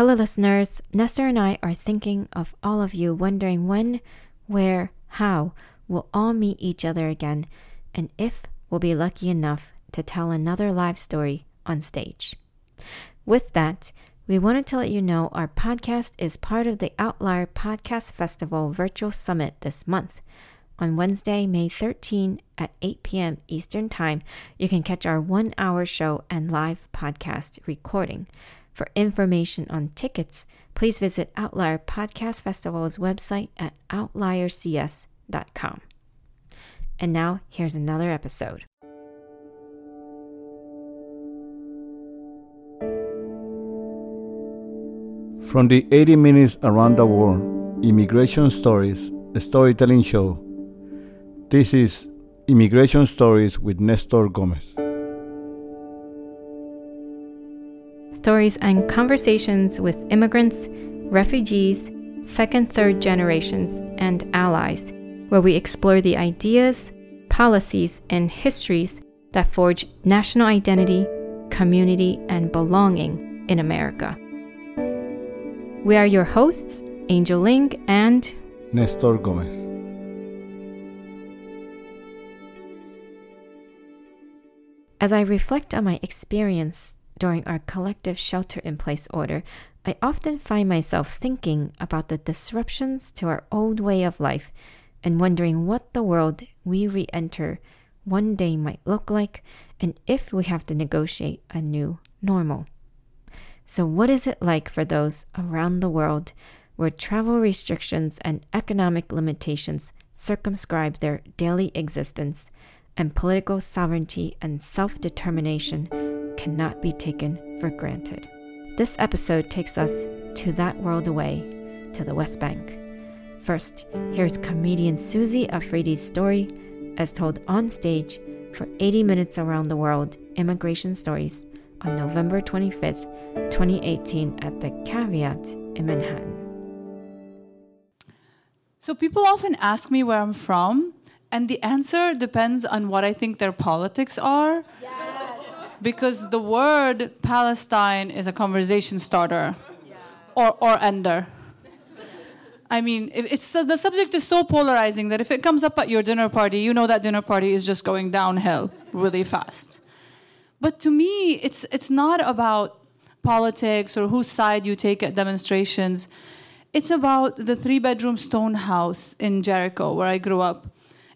Hello, listeners. Nestor and I are thinking of all of you wondering when, where, how we'll all meet each other again, and if we'll be lucky enough to tell another live story on stage. With that, we wanted to let you know our podcast is part of the Outlier Podcast Festival Virtual Summit this month. On Wednesday, May 13 at 8 p.m. Eastern Time, you can catch our one hour show and live podcast recording. For information on tickets, please visit Outlier Podcast Festival's website at outliercs.com. And now, here's another episode. From the 80 Minutes Around the World Immigration Stories a Storytelling Show, this is Immigration Stories with Nestor Gomez. Stories and conversations with immigrants, refugees, second, third generations, and allies, where we explore the ideas, policies, and histories that forge national identity, community, and belonging in America. We are your hosts, Angel Ling and Nestor Gomez. As I reflect on my experience during our collective shelter in place order, I often find myself thinking about the disruptions to our old way of life and wondering what the world we re enter one day might look like and if we have to negotiate a new normal. So, what is it like for those around the world where travel restrictions and economic limitations circumscribe their daily existence and political sovereignty and self determination cannot be taken for granted? This episode takes us to that world away, to the West Bank. First, here's comedian Susie Afridi's story as told on stage for 80 Minutes Around the World Immigration Stories on November 25th, 2018, at the Caveat in Manhattan. So, people often ask me where I'm from, and the answer depends on what I think their politics are. Yes. Because the word Palestine is a conversation starter yeah. or, or ender. I mean, it's the subject is so polarizing that if it comes up at your dinner party, you know that dinner party is just going downhill really fast. But to me, it's, it's not about politics or whose side you take at demonstrations. It's about the three bedroom stone house in Jericho where I grew up.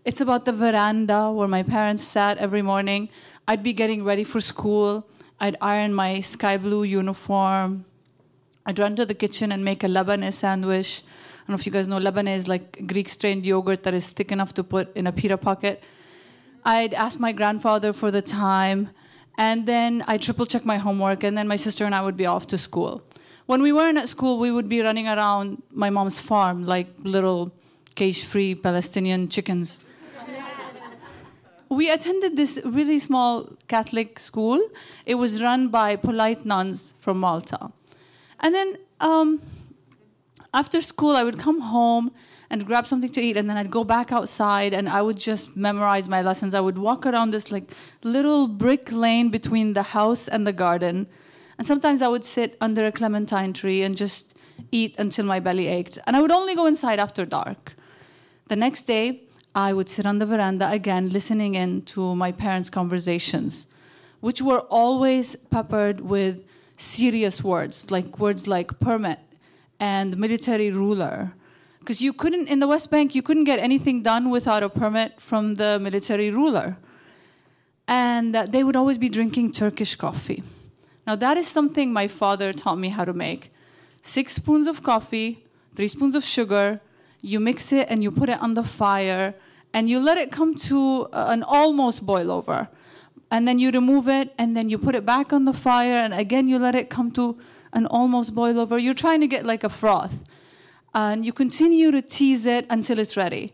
It's about the veranda where my parents sat every morning. I'd be getting ready for school. I'd iron my sky blue uniform. I'd run to the kitchen and make a labneh sandwich. I don't know if you guys know labneh is like Greek strained yogurt that is thick enough to put in a pita pocket. I'd ask my grandfather for the time. And then I triple check my homework, and then my sister and I would be off to school. When we weren't at school, we would be running around my mom's farm like little cage free Palestinian chickens. We attended this really small Catholic school. It was run by polite nuns from Malta. And then um, after school, I would come home and grab something to eat and then I'd go back outside and I would just memorize my lessons. I would walk around this like little brick lane between the house and the garden. And sometimes I would sit under a clementine tree and just eat until my belly ached. And I would only go inside after dark. The next day, I would sit on the veranda again, listening in to my parents' conversations, which were always peppered with serious words, like words like permit and military ruler because you couldn't in the West Bank you couldn't get anything done without a permit from the military ruler, and they would always be drinking Turkish coffee. Now that is something my father taught me how to make: six spoons of coffee, three spoons of sugar. You mix it and you put it on the fire, and you let it come to an almost boil over. And then you remove it, and then you put it back on the fire, and again you let it come to an almost boil over. You're trying to get like a froth and you continue to tease it until it's ready.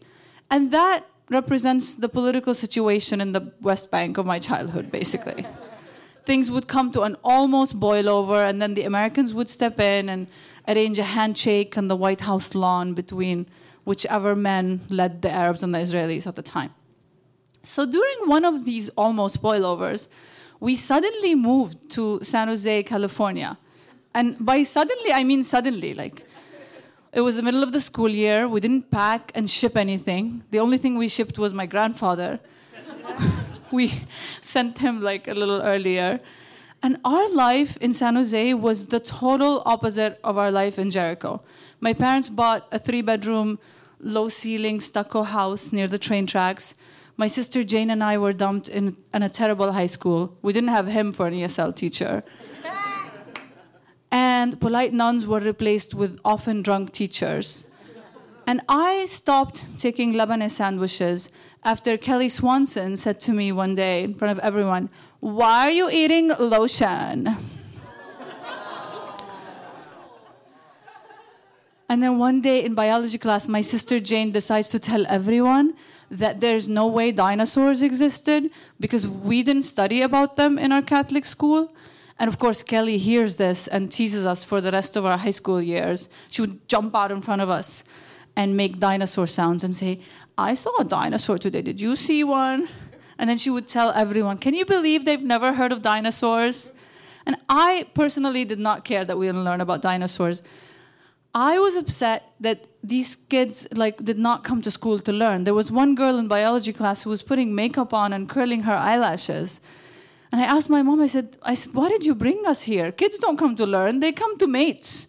And that represents the political situation in the West Bank of my childhood, basically. Things would come to an almost boil over, and then the Americans would step in and arrange a handshake on the White House lawn between whichever men led the Arabs and the Israelis at the time. So during one of these almost boilovers, we suddenly moved to San Jose, California And by suddenly, I mean suddenly. Like, it was the middle of the school year. We didn't pack and ship anything. The only thing we shipped was my grandfather. we sent him like a little earlier. And our life in San Jose was the total opposite of our life in Jericho. My parents bought a three bedroom, low ceiling stucco house near the train tracks. My sister Jane and I were dumped in, in a terrible high school. We didn't have him for an ESL teacher. and polite nuns were replaced with often drunk teachers. And I stopped taking labneh sandwiches after Kelly Swanson said to me one day in front of everyone, Why are you eating lotion? and then one day in biology class, my sister Jane decides to tell everyone that there's no way dinosaurs existed because we didn't study about them in our Catholic school. And of course, Kelly hears this and teases us for the rest of our high school years. She would jump out in front of us and make dinosaur sounds and say, I saw a dinosaur today. Did you see one? And then she would tell everyone, Can you believe they've never heard of dinosaurs? And I personally did not care that we didn't learn about dinosaurs. I was upset that these kids like did not come to school to learn. There was one girl in biology class who was putting makeup on and curling her eyelashes. And I asked my mom, I said, I said, why did you bring us here? Kids don't come to learn, they come to mates.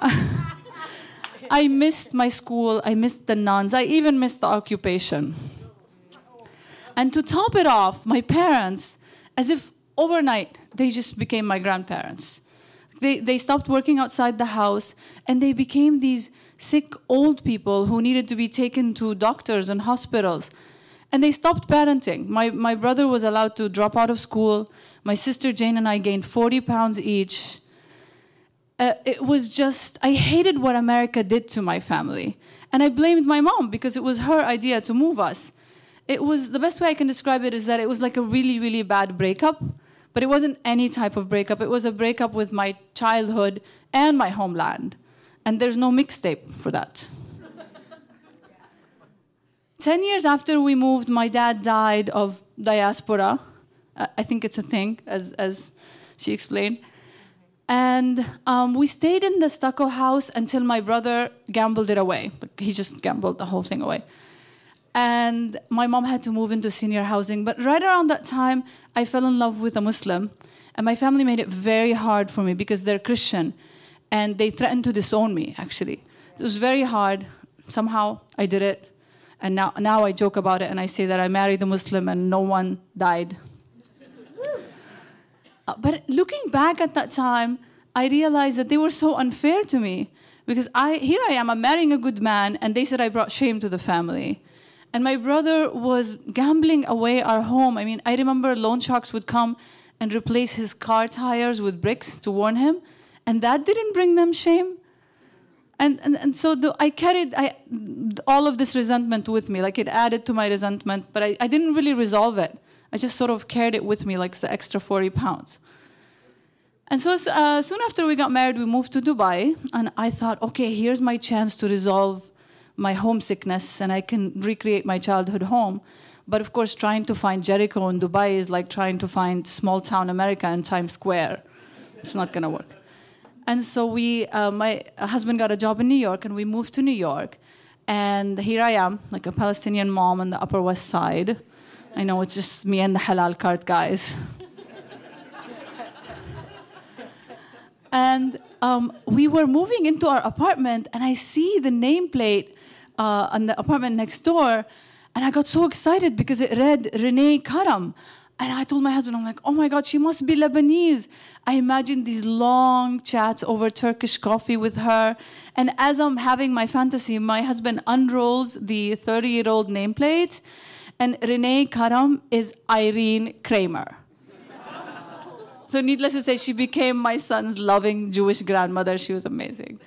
I missed my school, I missed the nuns, I even missed the occupation. And to top it off, my parents, as if overnight, they just became my grandparents. They, they stopped working outside the house and they became these sick old people who needed to be taken to doctors and hospitals. And they stopped parenting. My, my brother was allowed to drop out of school. My sister Jane and I gained 40 pounds each uh, it was just, I hated what America did to my family. And I blamed my mom because it was her idea to move us. It was, the best way I can describe it is that it was like a really, really bad breakup, but it wasn't any type of breakup. It was a breakup with my childhood and my homeland. And there's no mixtape for that. Ten years after we moved, my dad died of diaspora. Uh, I think it's a thing, as, as she explained. And um, we stayed in the stucco house until my brother gambled it away. He just gambled the whole thing away. And my mom had to move into senior housing. But right around that time, I fell in love with a Muslim. And my family made it very hard for me because they're Christian. And they threatened to disown me, actually. It was very hard. Somehow I did it. And now, now I joke about it and I say that I married a Muslim and no one died Uh, but looking back at that time, I realized that they were so unfair to me because I here I am, I'm marrying a good man, and they said I brought shame to the family. And my brother was gambling away our home. I mean, I remember loan sharks would come and replace his car tires with bricks to warn him, and that didn't bring them shame. And, and, and so the, I carried I, all of this resentment with me, like it added to my resentment, but I, I didn't really resolve it. I just sort of carried it with me, like the extra 40 pounds. And so uh, soon after we got married, we moved to Dubai, and I thought, okay, here's my chance to resolve my homesickness, and I can recreate my childhood home. But of course, trying to find Jericho in Dubai is like trying to find small town America in Times Square. It's not going to work. And so we, uh, my husband got a job in New York, and we moved to New York. And here I am, like a Palestinian mom on the Upper West Side I know it's just me and the halal cart guys. and um, we were moving into our apartment, and I see the nameplate uh, on the apartment next door, and I got so excited because it read Renee Karam. And I told my husband, I'm like, oh my God, she must be Lebanese. I imagined these long chats over Turkish coffee with her. And as I'm having my fantasy, my husband unrolls the 30 year old nameplate and Renee Karam is Irene Kramer. so, needless to say, she became my son's loving Jewish grandmother. She was amazing.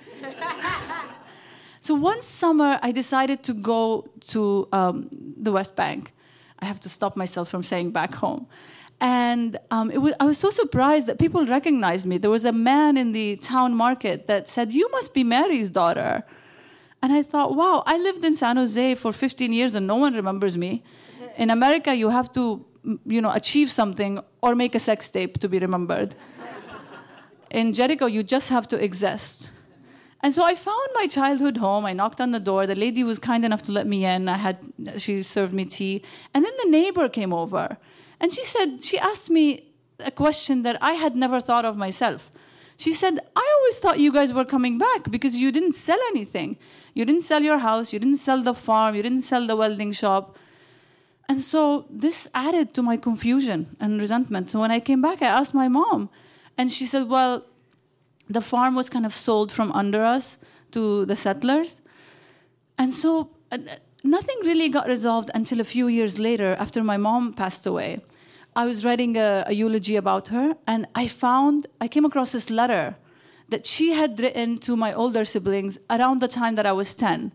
so, one summer, I decided to go to um, the West Bank. I have to stop myself from saying back home. And um, was, I was so surprised that people recognized me. There was a man in the town market that said, You must be Mary's daughter. And I thought, wow, I lived in San Jose for 15 years and no one remembers me. In America, you have to, you know, achieve something or make a sex tape to be remembered. in Jericho, you just have to exist. And so I found my childhood home. I knocked on the door. The lady was kind enough to let me in. I had she served me tea. And then the neighbor came over. And she said she asked me a question that I had never thought of myself. She said, "I always thought you guys were coming back because you didn't sell anything. You didn't sell your house, you didn't sell the farm, you didn't sell the welding shop." And so this added to my confusion and resentment. So when I came back, I asked my mom, and she said, Well, the farm was kind of sold from under us to the settlers. And so uh, nothing really got resolved until a few years later, after my mom passed away. I was writing a, a eulogy about her, and I found, I came across this letter that she had written to my older siblings around the time that I was 10.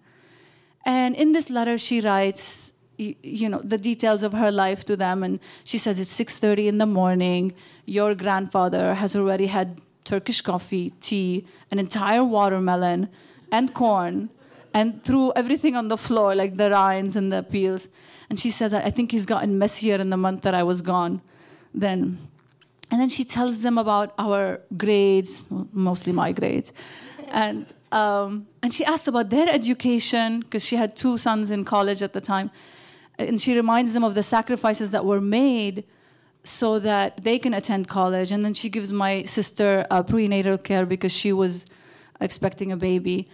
And in this letter, she writes, you know the details of her life to them. And she says it's 6:30 in the morning. Your grandfather has already had turkish coffee tea an entire watermelon and corn and threw everything on the floor like the rinds and the peels. And she says i think he's gotten messier in the month that i was gone then. And then she tells them about our grades mostly my grades. And um, and she asked about their education because she had two sons in college at the time and she reminds them of the sacrifices that were made so that they can attend college. And then she gives my sister prenatal care because she was expecting a baby.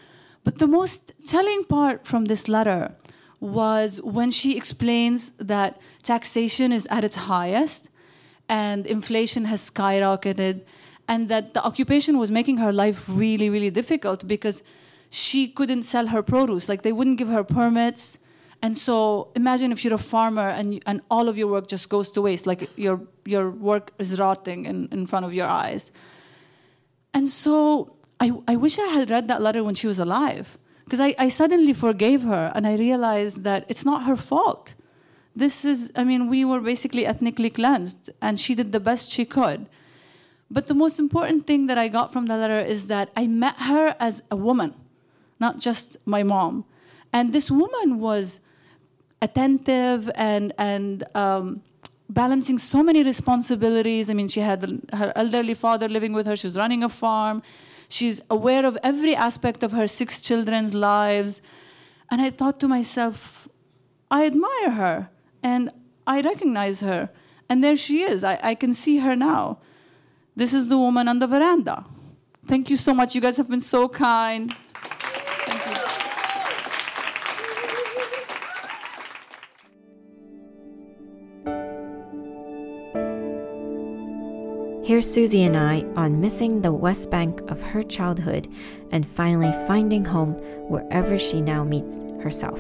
But the most telling part from this letter was when she explains that taxation is at its highest and inflation has skyrocketed and that the occupation was making her life really really difficult because she couldn't sell her produce like they wouldn't give her permits and so imagine if you're a farmer and, and all of your work just goes to waste, like your, your work is rotting in, in front of your eyes. And so I, I wish I had read that letter when she was alive, because I, I suddenly forgave her and I realized that it's not her fault. This is, I mean, we were basically ethnically cleansed, and she did the best she could. But the most important thing that I got from the letter is that I met her as a woman, not just my mom. And this woman was attentive and and um, balancing so many responsibilities. I mean, she had her elderly father living with her. She's running a farm. She's aware of every aspect of her six children's lives. And I thought to myself, I admire her and I recognize her. And there she is. I, I can see her now. This is the woman on the veranda. Thank you so much. You guys have been so kind. Here's Susie and I on missing the West Bank of her childhood and finally finding home wherever she now meets herself.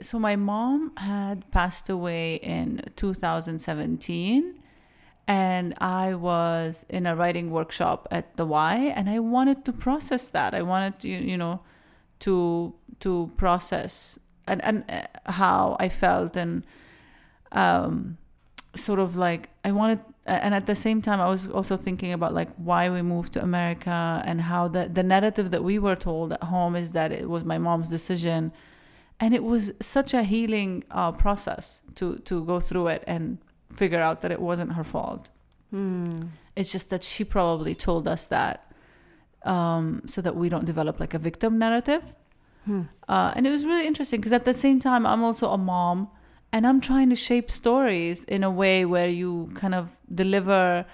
So, my mom had passed away in 2017, and I was in a writing workshop at the Y, and I wanted to process that. I wanted to, you know, to to process and, and uh, how I felt and um, sort of like I wanted, and at the same time, I was also thinking about like why we moved to America and how the the narrative that we were told at home is that it was my mom's decision, and it was such a healing uh, process to to go through it and figure out that it wasn't her fault. Hmm. It's just that she probably told us that um, so that we don't develop like a victim narrative. Hmm. Uh, and it was really interesting because at the same time, I'm also a mom and I'm trying to shape stories in a way where you kind of deliver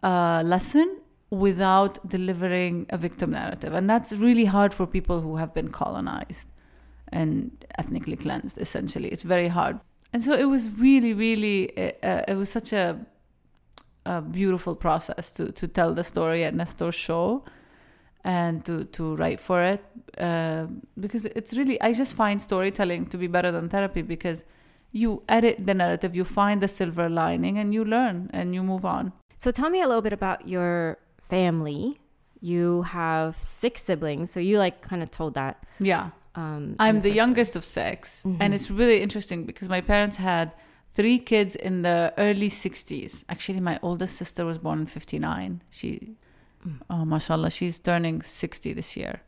a lesson without delivering a victim narrative. And that's really hard for people who have been colonized and ethnically cleansed, essentially. It's very hard. And so it was really, really, uh, it was such a, a beautiful process to, to tell the story at Nestor's show and to, to write for it. Uh, because it's really, I just find storytelling to be better than therapy because you edit the narrative, you find the silver lining, and you learn and you move on. So tell me a little bit about your family. You have six siblings, so you like kind of told that. Yeah. Um, I'm the, the youngest of 6 mm-hmm. and it's really interesting because my parents had three kids in the early 60s. Actually, my oldest sister was born in 59. She, mm. oh, mashallah, she's turning 60 this year.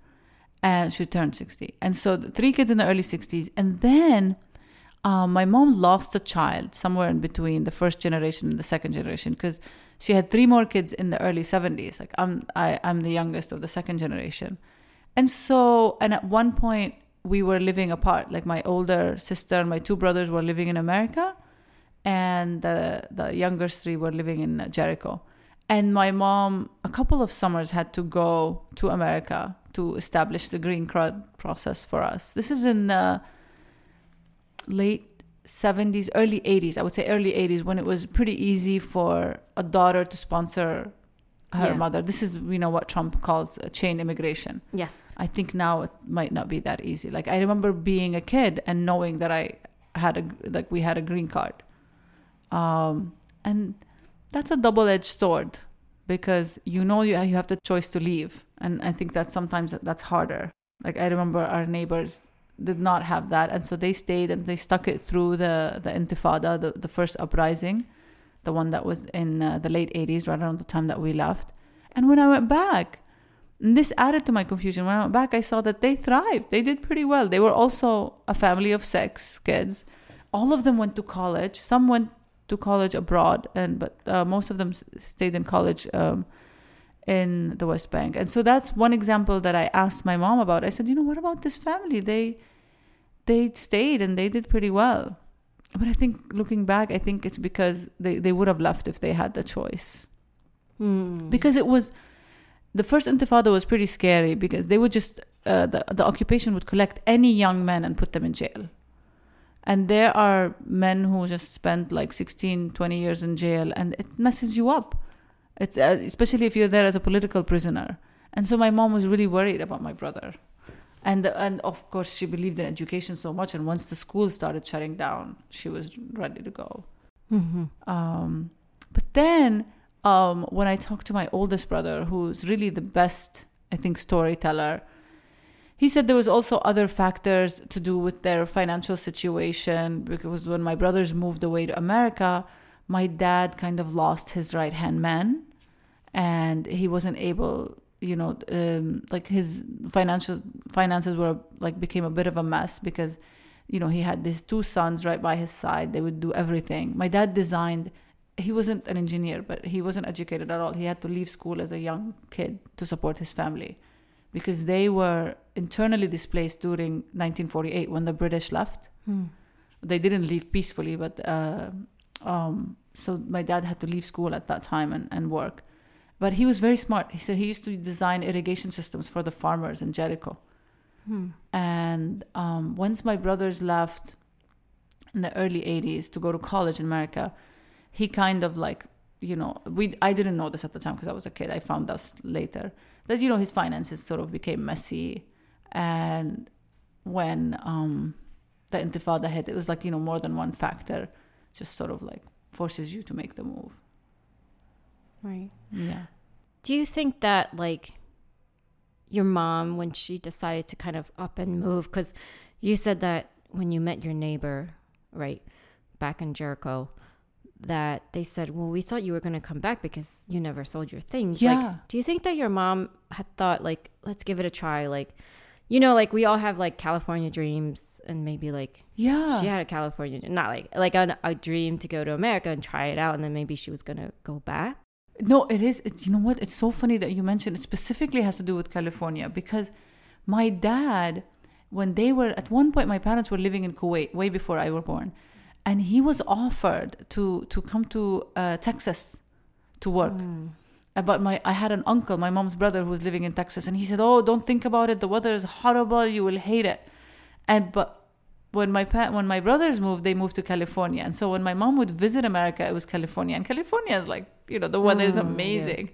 And she turned 60. And so three kids in the early 60s. And then um, my mom lost a child somewhere in between the first generation and the second generation because she had three more kids in the early 70s like i'm I, i'm the youngest of the second generation. And so and at one point we were living apart. Like my older sister and my two brothers were living in america and the the younger three were living in jericho. And my mom a couple of summers had to go to america to establish the green card process for us. This is in the late 70s early 80s i would say early 80s when it was pretty easy for a daughter to sponsor her Yeah. mother this is you know what trump calls a chain immigration Yes. I think now it might not be that easy. Like I remember being a kid and knowing that I had a like we had a green card, um, and that's a double-edged sword because you know you you have the choice to leave, and I think that sometimes that's harder. Like I remember our neighbors did not have that, and so they stayed and they stuck it through the the Intifada, the the first uprising, the one that was in uh, the late '80s, right around the time that we left. And when I went back, this added to my confusion. When I went back, I saw that they thrived. They did pretty well. They were also a family of six kids. All of them went to college. Some went to college abroad, and but uh, most of them stayed in college um, in the West Bank. And so that's one example that I asked my mom about. I said, you know, what about this family? They they stayed and they did pretty well. But I think looking back, I think it's because they, they would have left if they had the choice Hmm. because it was the first intifada was pretty scary because they would just uh, the, the occupation would collect any young men and put them in jail and there are men who just spent like 16 20 years in jail and it messes you up it's, uh, especially if you're there as a political prisoner. And so my mom was really worried about my brother. And and of course she believed in education so much and once the school started shutting down she was ready to go. Mhm. um, but then um, when I talked to my oldest brother, who's really the best, I think, storyteller, he said there was also other factors to do with their financial situation because when my brothers moved away to America, my dad kind of lost his right hand man, and he wasn't able. You know, um, like his financial finances were like became a bit of a mess because you know, he had these two sons right by his side. They would do everything. My dad designed, he wasn't an engineer, but he wasn't educated at all. He had to leave school as a young kid to support his family because they were internally displaced during 1948 when the British left. Hmm. They didn't leave peacefully, but uh, um, so my dad had to leave school at that time and, and work. But he was very smart. He said he used to design irrigation systems for the farmers in Jericho. Hmm. And um, once my brothers left in the early 80s to go to college in America, he kind of like, you know, we I didn't know this at the time because I was a kid. I found this later that you know his finances sort of became messy, and when um, the Intifada hit, it was like you know more than one factor, just sort of like forces you to make the move. Right. Yeah. Do you think that like your mom when she decided to kind of up and move cuz you said that when you met your neighbor, right, back in Jericho that they said, "Well, we thought you were going to come back because you never sold your things." Yeah. Like, do you think that your mom had thought like, "Let's give it a try." Like, you know, like we all have like California dreams and maybe like Yeah. she had a California not like like a, a dream to go to America and try it out and then maybe she was going to go back. No, it is. It's, you know what? It's so funny that you mentioned it specifically has to do with California because my dad, when they were at one point, my parents were living in Kuwait way before I were born, and he was offered to to come to uh, Texas to work. Uh, But my I had an uncle, my mom's brother, who was living in Texas, and he said, "Oh, don't think about it. The weather is horrible. You will hate it." And but when my pa- when my brothers moved, they moved to California, and so when my mom would visit America, it was California, and California is like you know the weather is Mm, yeah. amazing,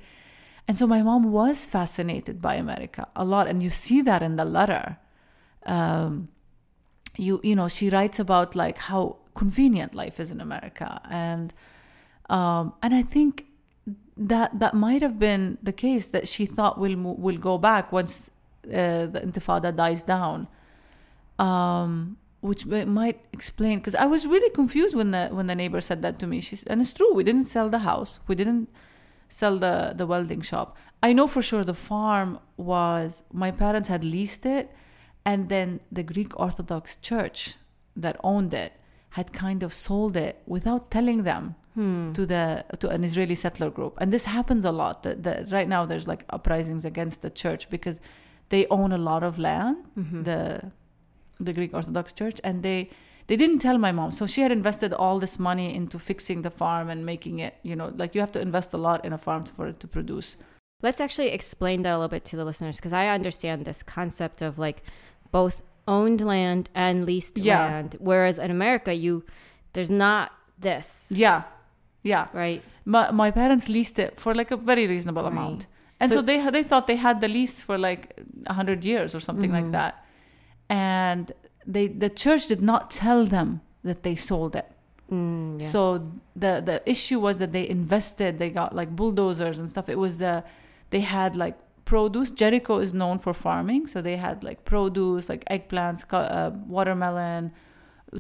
and so my mom was fascinated by America a lot, and you see that in the letter. Um, you you know she writes about like how convenient life is in America, and um, and I think that that might have been the case that she thought we'll we'll go back once uh, the Intifada dies down um, which might explain because I was really confused when the when the neighbor said that to me. She's and it's true. We didn't sell the house. We didn't sell the the welding shop. I know for sure the farm was my parents had leased it, and then the Greek Orthodox Church that owned it had kind of sold it without telling them Hmm. to the to an Israeli settler group, and this happens a lot. The, the, right now, there's like uprisings against the church because they own a lot of land, Mhm. the the Greek Orthodox Church, and they they didn't tell my mom. So she had invested all this money into fixing the farm and making it. You know, like you have to invest a lot in a farm for it to produce. Let's actually explain that a little bit to the listeners because I understand this concept of like both owned land and leased Yeah. land, whereas in America, you there's not this, Yeah, yeah. right? My my parents leased it for like a very reasonable Right. amount, and so, So- they they thought they had the lease for like a hundred years or something like Mhm. that, and they the church did not tell them that they sold it. Mm, yeah. So the the issue was that they invested. They got like bulldozers and stuff. It was the they had like produce. Jericho is known for farming, so they had like produce, like eggplants, uh, watermelon,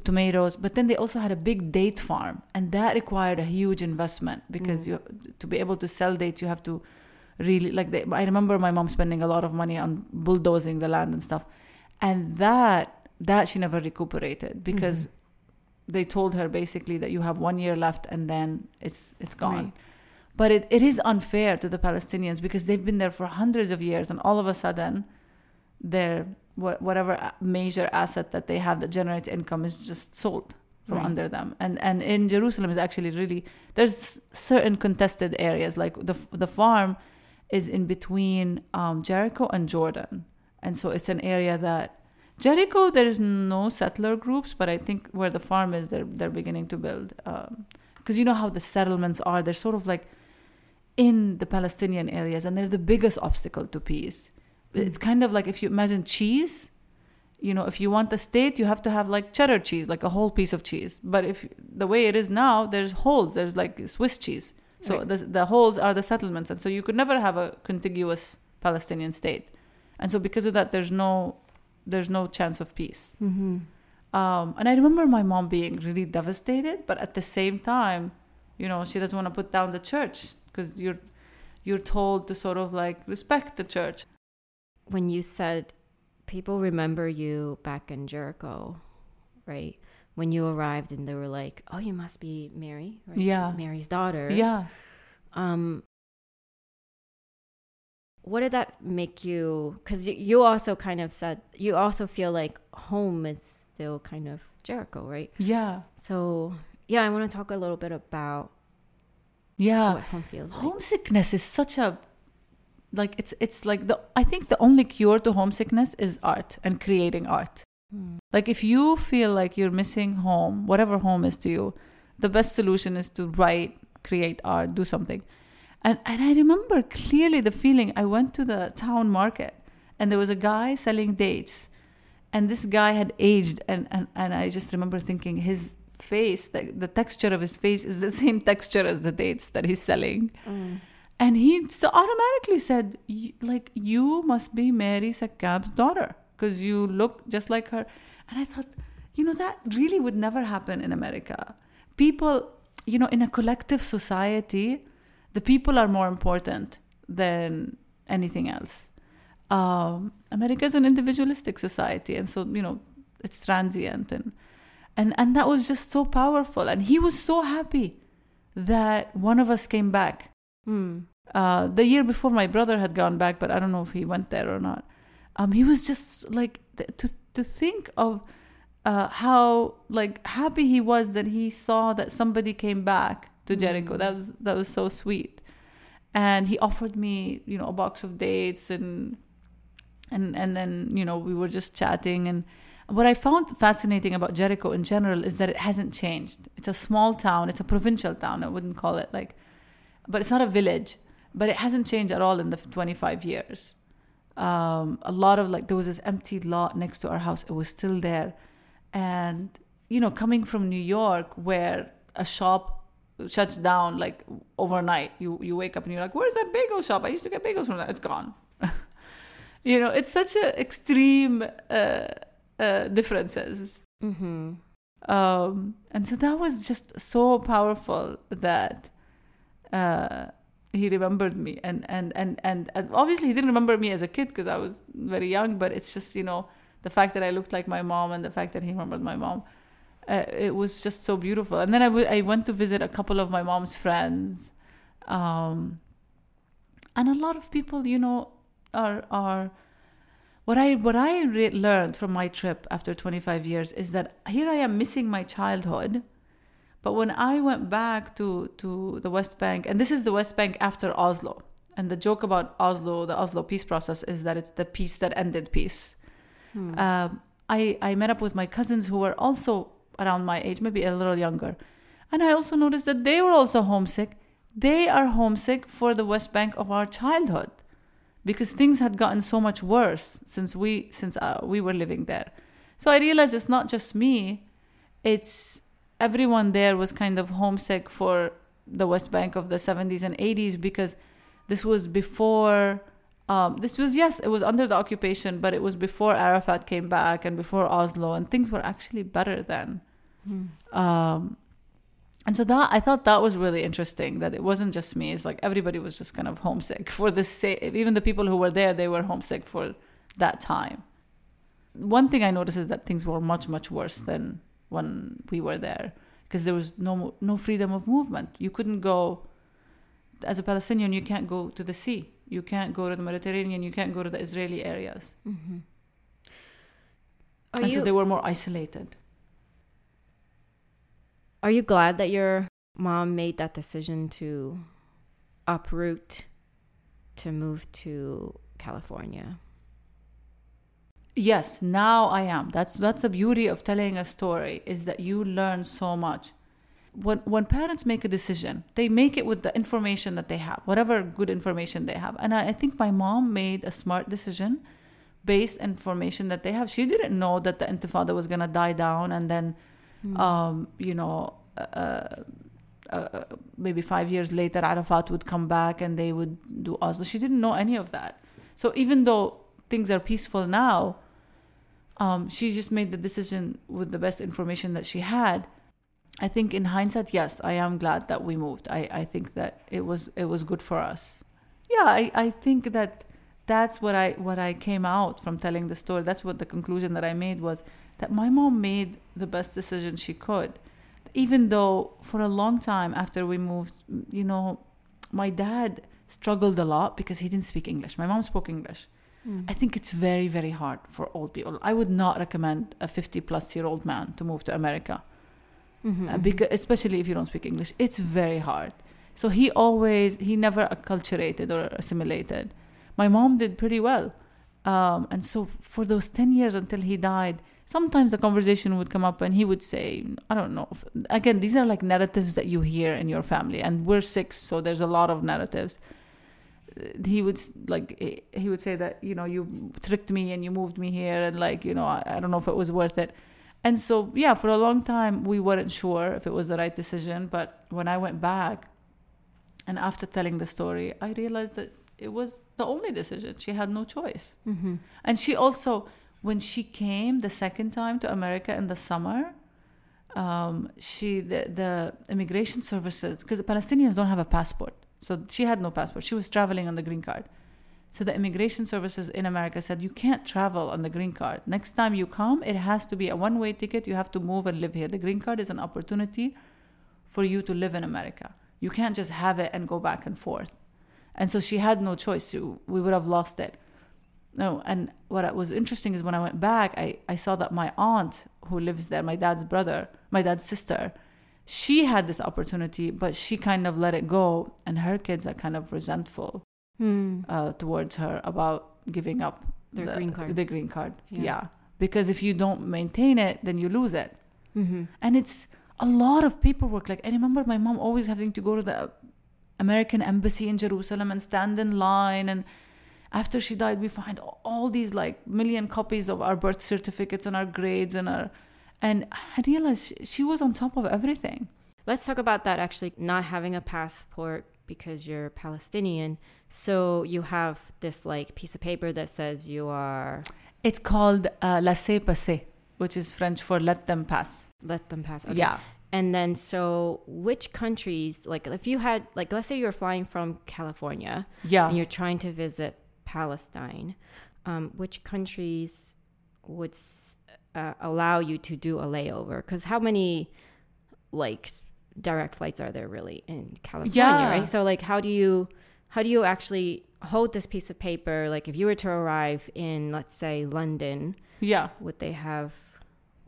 tomatoes. But then they also had a big date farm, and that required a huge investment because Mm. you to be able to sell dates, you have to really like. They, I remember my mom spending a lot of money on bulldozing the land and stuff, and that that she never recuperated because Mhm. they told her basically that you have one year left and then it's it's gone. Right. But it, it is unfair to the Palestinians because they've been there for hundreds of years and all of a sudden their wha- whatever major asset that they have that generates income is just sold from Right. under them. And and in Jerusalem is actually really there's certain contested areas like the the farm is in between um, Jericho and Jordan. And so it's an area that Jericho, there is no settler groups, but I think where the farm is, they're they're beginning to build. Because you know how the settlements are, they're sort of like in the Palestinian areas, and they're the biggest obstacle to peace. It's kind of like if you imagine cheese. You know, if you want the state, you have to have like cheddar cheese, like a whole piece of cheese. But if the way it is now, there's holes. There's like Swiss cheese. So Right. the the holes are the settlements, and so you could never have a contiguous Palestinian state. And so because of that, there's no there's no chance of peace. Mm-hmm. Um, and I remember my mom being really devastated, but at the same time, you know, she doesn't want to put down the church because you're you're told to sort of like respect the church. When you said people remember you back in Jericho, right? When you arrived and they were like, "Oh, you must be Mary, right? Yeah. Mary's daughter." Yeah. Um, what did that make you? Because you, you also kind of said you also feel like home is still kind of Jericho, right? Yeah. So yeah, I want to talk a little bit about Yeah. what home feels like. homesickness is such a like it's it's like the I think the only cure to homesickness is art and creating art. Hmm. Like if you feel like you're missing home, whatever home is to you, the best solution is to write, create art, do something. And and I remember clearly the feeling I went to the town market and there was a guy selling dates. And this guy had aged and and, and I just remember thinking his face, the, the texture of his face is the same texture as the dates that he's selling. Mm. And he automatically said, like, you must be Mary Sakab's daughter because you look just like her. And I thought, you know, that really would never happen in America. People, you know, in a collective society, the people are more important than anything else. Um, America is an individualistic society, and so you know, it's transient, and and and that was just so powerful. And he was so happy that one of us came back Hmm. uh, the year before my brother had gone back, but I don't know if he went there or not. Um, he was just like th- to to think of uh, how like happy he was that he saw that somebody came back to Jericho. Mm. That was that was so sweet, and he offered me you know a box of dates and and and then you know we were just chatting and what I found fascinating about Jericho in general is that it hasn't changed. It's a small town. It's a provincial town. I wouldn't call it like but it's not a village. But it hasn't changed at all in the 25 years. Um, a lot of like there was this empty lot next to our house. It was still there, and you know, coming from New York, where a shop shuts down like overnight, you you wake up and you're like, "Where's that bagel shop? I used to get bagels from that. It's gone." you know, it's such a extreme uh, uh, differences. Mm-hmm. Um, and so that was just so powerful that uh, he remembered me. And, and, and, and, and obviously, he didn't remember me as a kid because I was very young, but it's just, you know, the fact that I looked like my mom and the fact that he remembered my mom. uh, it was just so beautiful. And then I, w- I went to visit a couple of my mom's friends, um, and a lot of people, you know, are are. What I what I re- learned from my trip after 25 years is that here I am missing my childhood, but when I went back to to the West Bank, and this is the West Bank after Oslo, and the joke about Oslo, the Oslo peace process, is that it's the peace that ended peace. Hmm. Um, I, I met up with my cousins who were also around my age, maybe a little younger. And I also noticed that they were also homesick. They are homesick for the West Bank of our childhood because things had gotten so much worse since we since uh, we were living there. So I realized it's not just me, it's everyone there was kind of homesick for the West Bank of the 70s and 80s because this was before um, this was yes it was under the occupation but it was before arafat came back and before oslo and things were actually better then. Um, and so that i thought that was really interesting that it wasn't just me. It's like everybody was just kind of homesick for the same even the people who were there they were homesick for that time. One thing i noticed is that things were much much worse than when we were there because there was no no freedom of movement you couldn't go as a palestinian you can't go to the sea you can't go to the Mediterranean. You can't go to the Israeli areas. Mm-hmm. And you so they were more isolated. are you glad that your mom made that decision to uproot to move to California? Yes, now I am. That's that's the beauty of telling a story is that you learn so much. When when parents make a decision, they make it with the information that they have, whatever good information they have. And I, I think my mom made a smart decision based on information that they have. She didn't know that the Intifada was gonna die down, and then, um, you know, uh, uh, maybe five years later, Arafat would come back and they would do Oslo. She didn't know any of that. So even though things are peaceful now, um, she just made the decision with the best information that she had. I think in hindsight, yes, I am glad that we moved. I, I think that it was it was good for us. Yeah, I, I think that that's what I what I came out from telling the story. That's what the conclusion that I made was that my mom made the best decision she could. Even though for a long time after we moved, you know, my dad struggled a lot because he didn't speak English. My mom spoke English. I think it's very, very hard for old people. I would not recommend a 50 plus year old man to move to America, uh, because, especially if you don't speak English. It's very hard. So he always, he never acculturated or assimilated. My mom did pretty well. Um, and so for those 10 years until he died, sometimes the conversation would come up and he would say, I don't know. Again, these are like narratives that you hear in your family. And we're six, so there's a lot of narratives he would like he- would say that you know you tricked me and you moved me here and like you know I, I don't know if it was worth it. And so yeah for a long time we weren't sure if it was the right decision but when i went back and after telling the story i realized that it was the only decision. She had no choice. Mm-hmm. and she also when she came the second time to america in the summer um, she the, the immigration services because the palestinians don't have a passport so she had no passport. She was traveling on the green card. So the immigration services in america said you can't travel on the green card. Next time you come it has to be a one way ticket. You have to move and live here. The green card is an opportunity for you to live in america. You can't just have it and go back and forth. And so she had no choice. We would have lost it. No, and what was interesting is when I went back, I, I saw that my aunt who lives there, my dad's brother, my dad's sister, she had this opportunity, but she kind of let it go, and her kids are kind of resentful Hmm. uh, towards her about giving up Their the, green card. The green card, Yeah. yeah. Because if you don't maintain it, then you lose it, Mm-hmm. and it's a lot of paperwork. Like I remember my mom always having to go to the American embassy in Jerusalem and stand in line and after she died we find all these like million copies of our birth certificates and our grades and our and i realized she, was on top of everything Let's talk about that actually not having a passport because you're Palestinian. So you have this like piece of paper that says you are it's called uh, laissez passer which is french for let them pass let them pass. Okay. yeah And then so which countries like if you had like let's say you're flying from California yeah and you're trying to visit Palestine, um, which countries would uh, allow you to do a layover? Because how many like direct flights are there really in California, Yeah. right? So like, how do you how do you actually hold this piece of paper? Like, if you were to arrive in, let's say, London, Yeah. would they have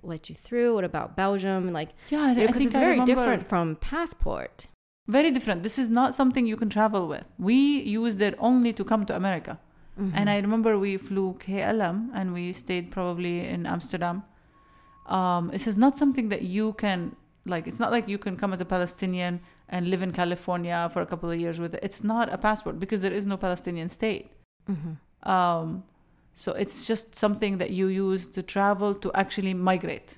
let you through? What about Belgium? Like, Yeah, because think it's I very different from passport. Very different. This is not something you can travel with. We used it only to come to America. And I remember we flew KLM and we stayed probably in Amsterdam. Um, this is not something that you can like. It's not like you can come as a Palestinian and live in California for a couple of years with it. It's not a passport because there is no Palestinian state. Mm-hmm. Um, so it's just something that you use to travel to actually migrate.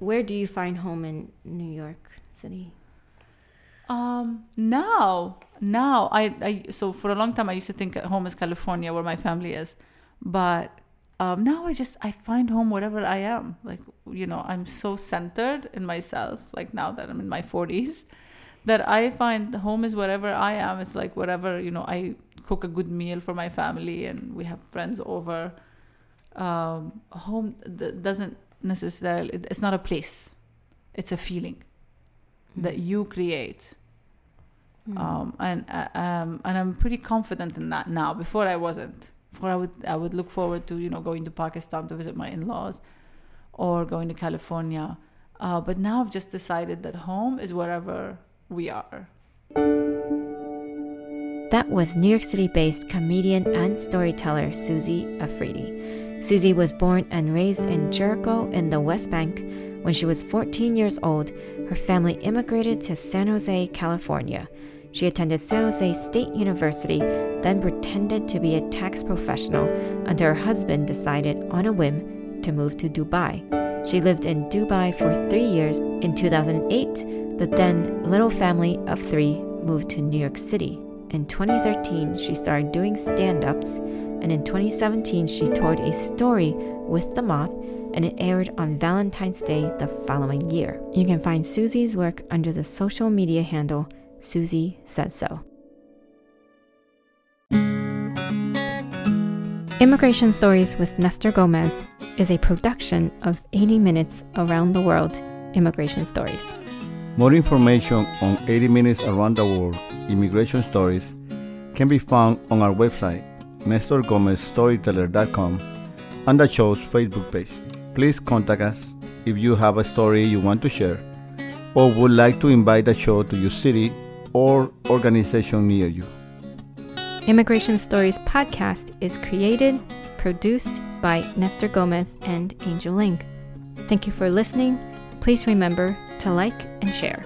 Where do you find home in New York City? Um, now, now I, I so for a long time I used to think home is California where my family is, but um, now I just I find home wherever I am. Like you know, I'm so centered in myself. Like now that I'm in my 40s, that I find home is wherever I am. It's like wherever you know I cook a good meal for my family and we have friends over. Um, home th- doesn't necessarily. It's not a place. It's a feeling that you create Mm. um, and uh, um, and I'm pretty confident in that now. Before I wasn't. Before I would I would look forward to you know going to Pakistan to visit my in-laws, or going to California. Uh, but now I've just decided that home is wherever we are. That was New York City based comedian and storyteller Susie Afridi. Susie was born and raised in Jericho in the West Bank. When she was 14 years old, her family immigrated to San Jose, California. She attended San Jose State University, then pretended to be a tax professional until her husband decided on a whim to move to Dubai. She lived in Dubai for three years. In 2008, the then little family of three moved to New York City. In 2013, she started doing stand ups, and in 2017, she toured a story with The Moth, and it aired on Valentine's Day the following year. You can find Susie's work under the social media handle Susie Says So. Immigration Stories with Nestor Gomez is a production of 80 Minutes Around the World Immigration Stories. More information on 80 Minutes Around the World Immigration Stories can be found on our website, nestorgomezstoryteller.com, and the show's Facebook page. Please contact us if you have a story you want to share or would like to invite the show to your city or organization near you. Immigration Stories podcast is created, produced by Nestor Gomez and Angel. Thank you for listening. Please remember to like and share.